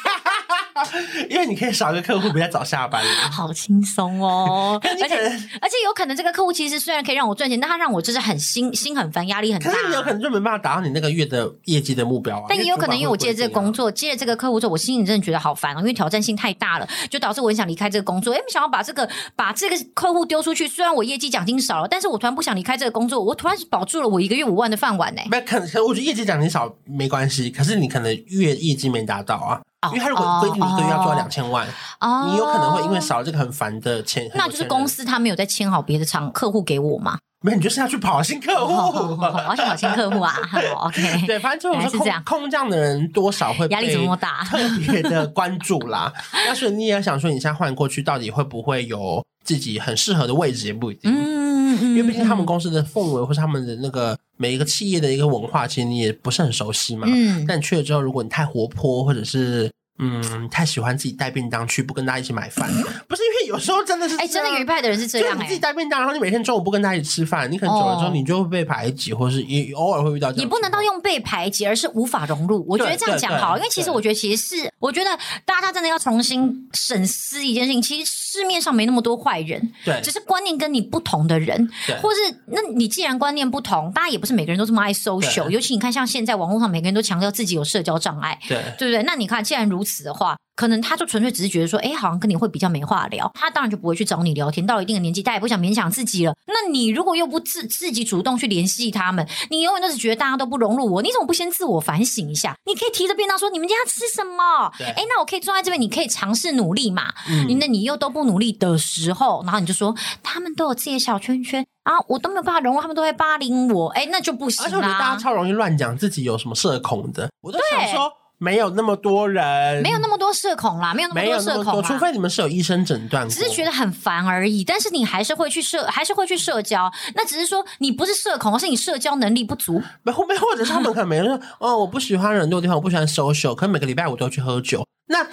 *laughs* 因为你可以少一个客户，比较早下班，好轻松哦。*laughs* 而且而且有可能这个客户其实虽然可以让我赚钱，但他让我就是很心心很烦，压力很大。可是你有可能就没办法达到你那个月的业绩的目标啊。但也有可能因为我接这个工作，接了这个客户之后，我心里真的觉得好烦哦，因为挑战性太大了，就导致我很想离开这个工作。哎，没想要把这个把这个客户丢出去，虽然我业绩奖金少了，但是我突然不想离开这个工作，我突然保住了我一个月五万的饭碗呢。没可能，我觉得业绩奖金少没关系，可是你可能月业绩没达到啊。因为他如果规定一个月要做两千万，哦，你有可能会因为少了这个很烦的钱，那就是公司他没有再签好别的厂客户给我嘛？没有，你就是要去跑新客户，我要去跑新客户啊。OK，*laughs* 对，反正就是这样，空降的人多少会压力这么大，*laughs* 特别的关注啦。但是你也想说，你现在换过去，到底会不会有自己很适合的位置也不一定。嗯嗯，因为毕竟他们公司的氛围或是他们的那个每一个企业的一个文化，其实你也不是很熟悉嘛。嗯，但你去了之后，如果你太活泼，或者是。嗯，太喜欢自己带便当去，不跟大家一起买饭，不是因为有时候真的是哎、欸，真的有一派的人是这样、欸，你自己带便当，然后你每天中午不跟他一起吃饭，你可能久了之后你就会被排挤，或是也偶尔会遇到这样。也不能到用被排挤，而是无法融入。我觉得这样讲好，因为其实我觉得其实是，我觉得大家真的要重新审视一件事情。其实市面上没那么多坏人，对，只是观念跟你不同的人，对，或是那你既然观念不同，大家也不是每个人都这么爱 social，尤其你看像现在网络上每个人都强调自己有社交障碍，对，对不对？那你看，既然如此的话。可能他就纯粹只是觉得说，哎，好像跟你会比较没话聊，他当然就不会去找你聊天。到了一定的年纪，他也不想勉强自己了。那你如果又不自自己主动去联系他们，你永远都是觉得大家都不融入我，你怎么不先自我反省一下？你可以提着便当说，你们家吃什么？哎，那我可以坐在这边，你可以尝试努力嘛。嗯，那你又都不努力的时候，然后你就说他们都有自己的小圈圈啊，我都没有办法融入，他们都会霸凌我，哎，那就不行。而且我觉得大家超容易乱讲自己有什么社恐的，我都想说。没有那么多人，没有那么多社恐啦，没有那么多社恐，除非你们是有医生诊断，只是觉得很烦而已。但是你还是会去社，还是会去社交。那只是说你不是社恐，而是你社交能力不足。没后面或者是他们可能没人说 *laughs* 哦，我不喜欢人多的地方，我不喜欢 social，可能每个礼拜我都要去喝酒。那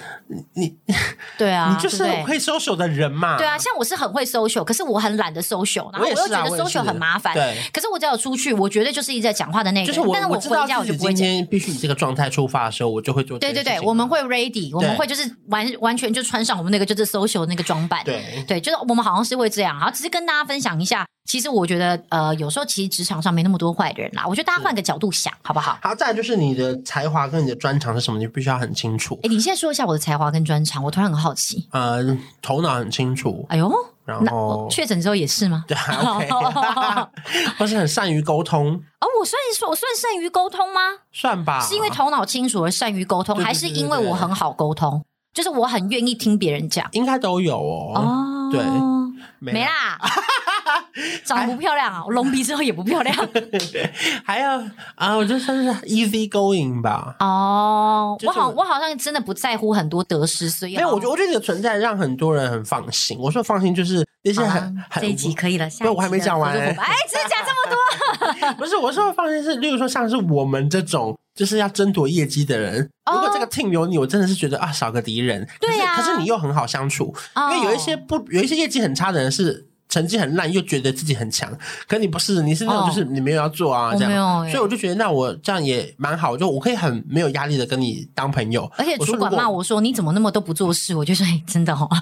你 *laughs* 对啊，你就是会 social 的人嘛？对啊，像我是很会 social，可是我很懒得 social，然后我又觉得 social 很麻烦。对，可是我只要出去，我绝对就是一直在讲话的那个。就是我，但是我回家我就不会。今天必须以这个状态出发的时候，我就会做。对对对，我们会 ready，我们会就是完完全就穿上我们那个就是 social 那个装扮。对对，就是我们好像是会这样。好，只是跟大家分享一下。其实我觉得，呃，有时候其实职场上没那么多坏人啦。我觉得大家换个角度想，好不好？好，再来就是你的才华跟你的专长是什么，你必须要很清楚。哎，你现在说一下我的才华跟专长，我突然很好奇。呃，头脑很清楚。哎呦，然后确诊之后也是吗？对，OK。*laughs* 或是很善于沟通。哦，我算说，我算善于沟通吗？算吧。是因为头脑清楚而善于沟通，还是因为我很好沟通？就是我很愿意听别人讲。应该都有哦。哦，对。没啦，*laughs* *laughs* 长得不漂亮啊，我隆鼻之后也不漂亮。*laughs* 还有啊，我觉得算是 easy going 吧。哦，我好，我好像真的不在乎很多得失，所以没有。我觉得，我觉得你的存在让很多人很放心。我说放心，就是那些很很这一集可以了，下我还没讲完。哎，只讲这么多？*laughs* 不是，我说放心是，例如说像是我们这种就是要争夺业绩的人，如果这个 team 有你，我真的是觉得啊，少个敌人。对呀，可是你又很好相处，因为有一些不有一些业绩很差的人。是成绩很烂，又觉得自己很强，可你不是，你是那种就是你没有要做啊，这样，所以我就觉得那我这样也蛮好，就我可以很没有压力的跟你当朋友。而且主管骂我说你怎么那么都不做事，我就说哎，真的哦。*laughs*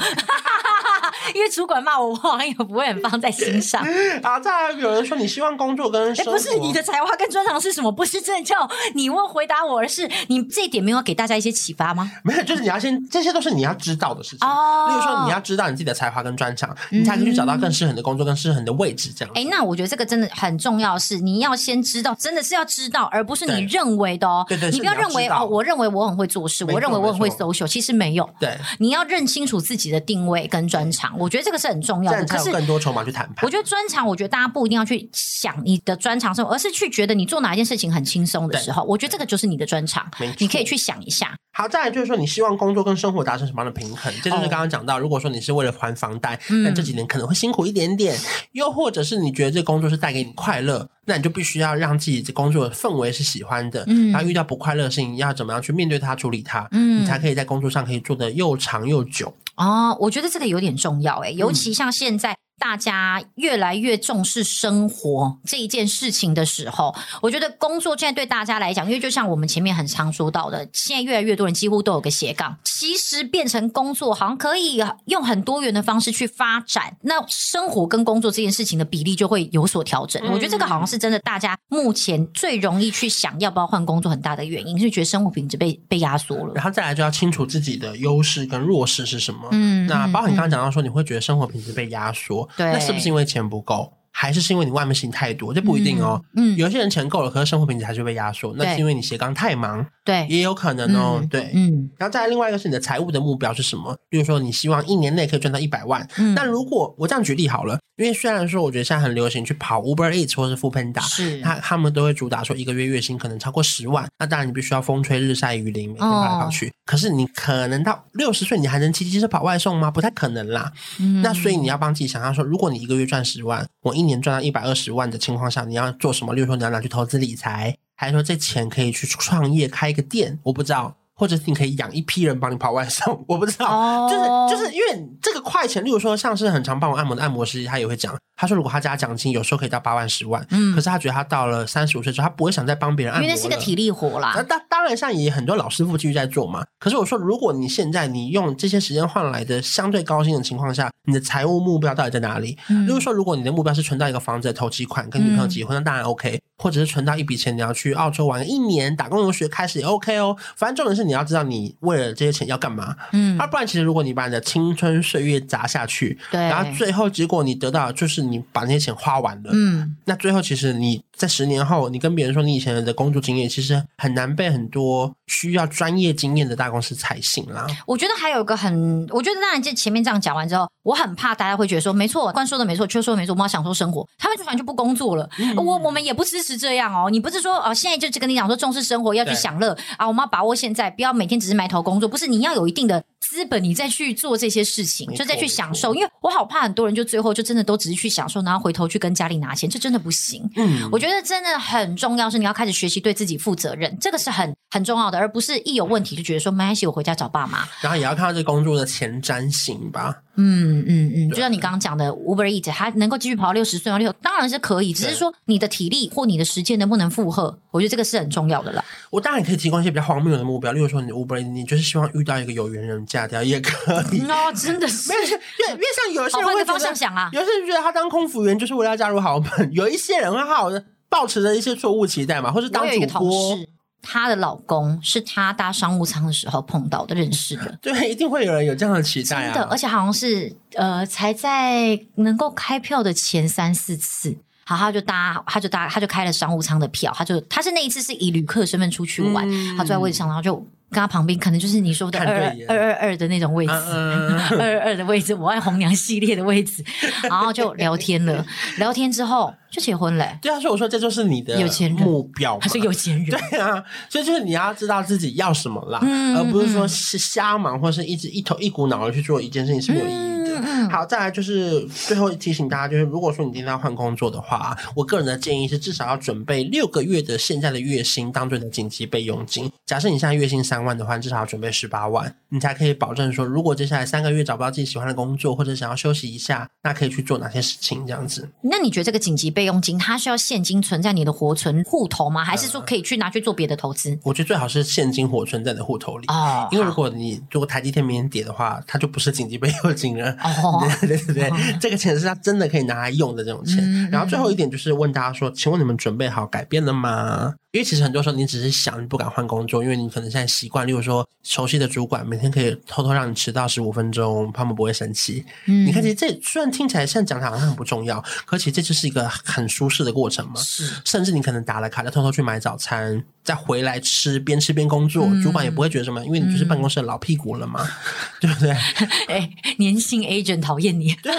因为主管骂我，我好像也不会很放在心上。*laughs* 啊，再来有人说你希望工作跟生活，不是你的才华跟专长是什么？不是真的叫你问回答我，而是你这一点没有给大家一些启发吗？没有，就是你要先，这些都是你要知道的事情。哦，例如说你要知道你自己的才华跟专长，你才可以去找到更适合你的工作、更适合你的位置。这样。哎，那我觉得这个真的很重要，是你要先知道，真的是要知道，而不是你认为的哦。对对，你不要认为哦，我认为我很会做事，我认为我很会 social，其实没有。对，你要认清楚自己的定位跟专长，我觉得这个是很重要。的，可是更多筹码去谈判。我觉得专长，我觉得大家不一定要去想你的专长是什么，而是去觉得你做哪一件事情很轻松的时候，我觉得这个就是你的专长。你可以去想一下。好，再来就是说，你希望工作跟生活达成什么样的平衡？这就是刚刚讲到，如果说你是为了还房贷，那这几年可能会辛苦一点点；又或者是你觉得这工作是带给你快乐，那你就必须要让自己这工作的氛围是喜欢的。嗯，然后遇到不快乐的事情，要怎么样去面对它、处理它？嗯，你才可以在工作上可以做得又长又久。哦，我觉得这个有点重要诶，尤其像现在。大家越来越重视生活这一件事情的时候，我觉得工作现在对大家来讲，因为就像我们前面很常说到的，现在越来越多人几乎都有个斜杠，其实变成工作好像可以用很多元的方式去发展，那生活跟工作这件事情的比例就会有所调整。我觉得这个好像是真的，大家目前最容易去想要不要换工作很大的原因，是觉得生活品质被被压缩了。然后再来就要清楚自己的优势跟弱势是什么。嗯，那包括你刚刚讲到说，你会觉得生活品质被压缩。对，那是不是因为钱不够，还是是因为你外面事情太多？这不一定哦。嗯，有些人钱够了，可是生活品质还是被压缩，那是因为你斜杠太忙。对，也有可能哦。对，嗯。然后再来另外一个是你的财务的目标是什么？比如说你希望一年内可以赚到一百万。嗯。那如果我这样举例好了，因为虽然说我觉得现在很流行去跑 Uber Eats 或是 Foodpanda，是他他们都会主打说一个月月薪可能超过十万。那当然你必须要风吹日晒雨淋，每天跑来跑去。可是你可能到六十岁，你还能骑机车跑外送吗？不太可能啦。嗯。那所以你要帮自己想象说，如果你一个月赚十万，我一年赚到一百二十万的情况下，你要做什么？例如说你要拿去投资理财。还是说这钱可以去创业开一个店，我不知道，或者是你可以养一批人帮你跑外送，我不知道，oh. 就是就是因为这个快钱，例如说像是很常帮我按摩的按摩师，他也会讲。他说：“如果他加奖金，有时候可以到八万、十万。嗯，可是他觉得他到了三十五岁之后，他不会想再帮别人按摩了。因为那是个体力活啦。那当当然，像也很多老师傅继续在做嘛。可是我说，如果你现在你用这些时间换来的相对高薪的情况下，你的财务目标到底在哪里？嗯，例如说，如果你的目标是存到一个房子的头期款，跟女朋友结婚，嗯，那当然 OK。或者是存到一笔钱，你要去澳洲玩一年，打工游学开始也 OK 哦。反正重点是你要知道你为了这些钱要干嘛。嗯，啊不然其实如果你把你的青春岁月砸下去，对，然后最后结果你得到的就是你把那些钱。”花完了，嗯，那最后其实你在十年后，你跟别人说你以前的工作经验，其实很难被很多需要专业经验的大公司采信啦。我觉得还有一个很，我觉得当然，这前面这样讲完之后，我很怕大家会觉得说，没错，关说的没错，就说的没错，我们要享受生活，他们就反正就不工作了。嗯、我我们也不支持这样哦。你不是说哦，现在就跟你讲说重视生活，要去享乐啊，我们要把握现在，不要每天只是埋头工作，不是你要有一定的。资本，你再去做这些事情，就再去享受，因为我好怕很多人就最后就真的都只是去享受，然后回头去跟家里拿钱，这真的不行。嗯，我觉得真的很重要是你要开始学习对自己负责任，这个是很很重要的，而不是一有问题就觉得说没关系，我回家找爸妈。然后也要看到这工作的前瞻性吧。嗯嗯嗯，就像你刚刚讲的，Uber Eats 还能够继续跑到六十岁吗？六当然是可以，只是说你的体力或你的时间能不能负荷，我觉得这个是很重要的啦。我当然可以提供一些比较荒谬的目标，例如说你 Uber，你就是希望遇到一个有缘人嫁掉也可以。哦，真的是，*laughs* 没有，因为因为像有些人会觉得，方向想啊，有些人觉得他当空服员就是为了要加入豪门，有一些人会好好的抱持着一些错误期待嘛，或是当主播。她的老公是她搭商务舱的时候碰到的，认识的。*laughs* 对，一定会有人有这样的期待啊！真的，而且好像是呃，才在能够开票的前三四次，好，他就搭，他就搭，他就开了商务舱的票，他就他是那一次是以旅客身份出去玩，嗯、他坐在位置上，然后就。跟他旁边可能就是你说的二二二二的那种位置，*laughs* 二二二的位置，我爱红娘系列的位置，*laughs* 然后就聊天了，聊天之后就结婚了。对啊，所以我说这就是你的有钱人目标，他是有钱人。对啊，所以就是你要知道自己要什么啦，嗯、而不是说是瞎忙，或是一直一头一股脑的去做一件事情是没有意义的。嗯、好，再来就是最后提醒大家，就是如果说你今天要换工作的话，我个人的建议是至少要准备六个月的现在的月薪当做你的紧急备用金。假设你现在月薪三万的话，至少要准备十八万，你才可以保证说，如果接下来三个月找不到自己喜欢的工作，或者想要休息一下，那可以去做哪些事情？这样子。那你觉得这个紧急备用金，它需要现金存在你的活存户头吗？还是说可以去拿去做别的投资？我觉得最好是现金活存在你的户头里哦，因为如果你如果台积电明天跌的话，它就不是紧急备用金了。哦，*laughs* 对对对这个钱是他真的可以拿来用的这种钱。嗯、然后最后一点就是问大家说，请问你们准备好改变了吗？因为其实很多时候你只是想，你不敢换工作，因为你可能现在习惯，例如说熟悉的主管每天可以偷偷让你迟到十五分钟，他们不会生气。嗯，你看，其实这虽然听起来像讲的好像很不重要，可其实这就是一个很舒适的过程嘛。是，甚至你可能打了卡，再偷偷去买早餐，再回来吃，边吃边工作，嗯、主管也不会觉得什么，因为你就是办公室的老屁股了嘛，嗯、*laughs* 对不对？*laughs* 哎，粘性 agent 讨厌你。*laughs* 对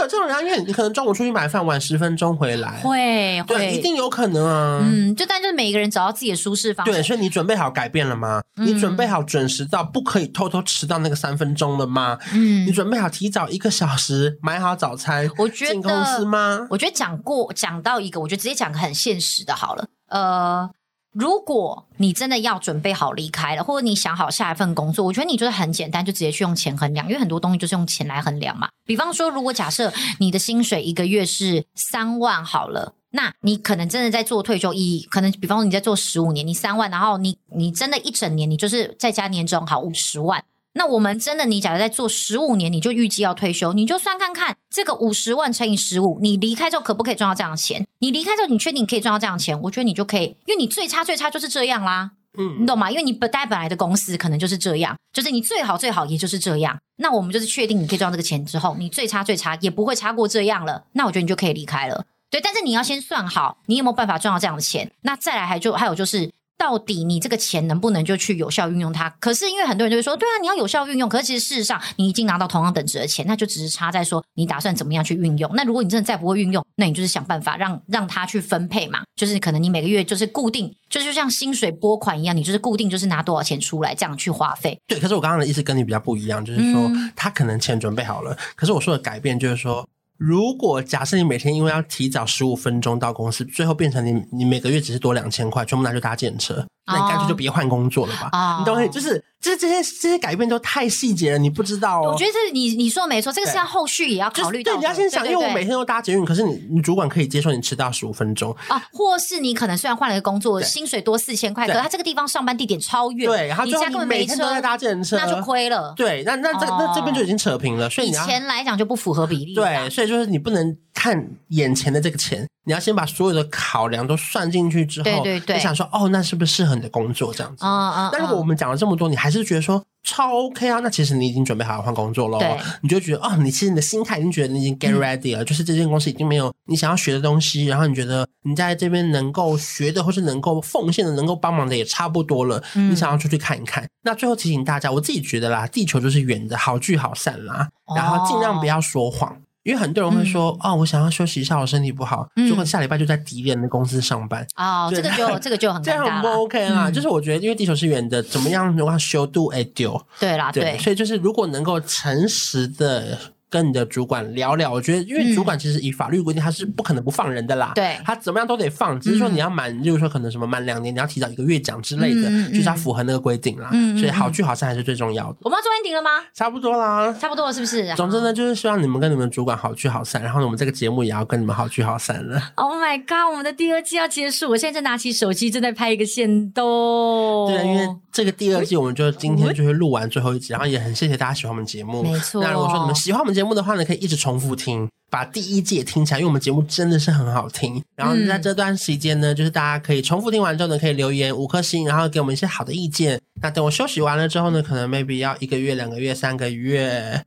有这种人，因为你可能中午出去买饭，晚十分钟回来，会会对，一定有可能啊。嗯，就但就是每一个人找到自己的舒适方式。对，所以你准备好改变了吗？嗯、你准备好准时到，不可以偷偷迟到那个三分钟了吗？嗯，你准备好提早一个小时买好早餐，我觉得进公司吗？我觉得讲过讲到一个，我觉得直接讲个很现实的好了。呃，如果你真的要准备好离开了，或者你想好下一份工作，我觉得你就是很简单，就直接去用钱衡量，因为很多东西就是用钱来衡量嘛。比方说，如果假设你的薪水一个月是三万好了，那你可能真的在做退休意义，可能比方说你在做十五年，你三万，然后你你真的一整年，你就是在家年终好五十万。那我们真的，你假如在做十五年，你就预计要退休，你就算看看这个五十万乘以十五，你离开之后可不可以赚到这样的钱？你离开之后，你确定你可以赚到这样的钱？我觉得你就可以，因为你最差最差就是这样啦，嗯，你懂吗？因为你本待本来的公司可能就是这样，就是你最好最好也就是这样。那我们就是确定你可以赚到这个钱之后，你最差最差也不会差过这样了。那我觉得你就可以离开了。对，但是你要先算好，你有没有办法赚到这样的钱？那再来还就还有就是。到底你这个钱能不能就去有效运用它？可是因为很多人就会说，对啊，你要有效运用。可是其实事实上，你已经拿到同样等值的钱，那就只是差在说你打算怎么样去运用。那如果你真的再不会运用，那你就是想办法让 *laughs* 让它去分配嘛。就是可能你每个月就是固定，就是就像薪水拨款一样，你就是固定就是拿多少钱出来这样去花费。对，可是我刚刚的意思跟你比较不一样，就是说、嗯、他可能钱准备好了，可是我说的改变就是说。如果假设你每天因为要提早十五分钟到公司，最后变成你你每个月只是多两千块，全部拿去搭电车，那你干脆就别换工作了吧？哦、你懂吗？就是。就是这些这些改变都太细节了，你不知道哦。我觉得这你你说的没错，这个是要后续也要考虑到。对，你要先想，因为我每天都搭捷运，可是你你主管可以接受你迟到十五分钟啊，或是你可能虽然换了一个工作，薪水多四千块，可是他这个地方上班地点超远，对，然后你家根本没车，在搭计程车，那就亏了。对，那那这那这边就已经扯平了，所以以前来讲就不符合比例。对，所以就是你不能看眼前的这个钱，你要先把所有的考量都算进去之后，对对对，你想说哦，那是不是适合你的工作这样子？啊啊。那如果我们讲了这么多，你还是觉得说。超 OK 啊！那其实你已经准备好要换工作喽，对你就觉得哦，你其实你的心态已经觉得你已经 get ready 了，嗯、就是这间公司已经没有你想要学的东西，然后你觉得你在这边能够学的或是能够奉献的、能够帮忙的也差不多了，嗯、你想要出去看一看。那最后提醒大家，我自己觉得啦，地球就是圆的，好聚好散啦，然后尽量不要说谎。哦因为很多人会说，嗯、哦，我想要休息一下，我身体不好，结果、嗯、下礼拜就在敌人的公司上班。哦，*laughs* 这个就这个就很这样很不 OK 啦。嗯、就是我觉得，因为地球是圆的，怎么样的话修度哎丢。对啦，对，所以就是如果能够诚实的。跟你的主管聊聊，我觉得，因为主管其实以法律规定，他是不可能不放人的啦。对，他怎么样都得放，只是说你要满，就是说可能什么满两年，你要提早一个月讲之类的，就是要符合那个规定啦。所以好聚好散还是最重要的。我们要做 ending 了吗？差不多啦，差不多了，是不是？总之呢，就是希望你们跟你们主管好聚好散，然后呢，我们这个节目也要跟你们好聚好散了。*laughs* Oh my god，我们的第二季要结束，我现在正拿起手机正在拍一个线动。对，因为这个第二季我们就今天就会录完最后一集，然后也很谢谢大家喜欢我们节目。没错。那如果说你们喜欢我们节目的话呢，可以一直。重复听，把第一季也听起来，因为我们节目真的是很好听。然后在这段时间呢，嗯、就是大家可以重复听完之后呢，可以留言五颗星，然后给我们一些好的意见。那等我休息完了之后呢，可能 maybe 要一个月、两个月、三个月，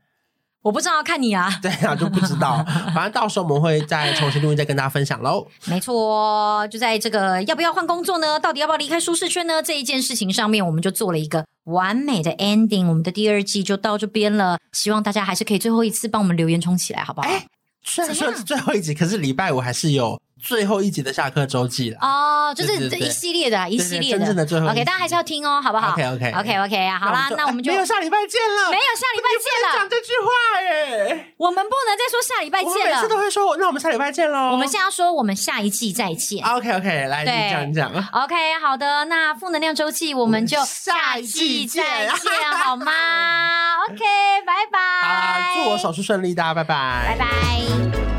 我不知道，看你啊。对啊，就不知道。*laughs* 反正到时候我们会再重新录音，再跟大家分享喽。没错，就在这个要不要换工作呢？到底要不要离开舒适圈呢？这一件事情上面，我们就做了一个。完美的 ending，我们的第二季就到这边了。希望大家还是可以最后一次帮我们留言冲起来，好不好？哎，虽然说是最后一集，可是礼拜五还是有。最后一集的下课周记了哦，就是这一系列的，一系列的，真正的最后。OK，大家还是要听哦，好不好？OK，OK，OK，OK 啊，好啦，那我们就没有下礼拜见了，没有下礼拜见了。讲这句话耶，我们不能再说下礼拜见了。我每次都会说，那我们下礼拜见喽。我们现在要说，我们下一季再见。OK，OK，来，你讲一讲。OK，好的，那负能量周记，我们就下一季再见，好吗？*laughs* OK，拜拜。好，祝我手术顺利，大家拜拜，拜拜。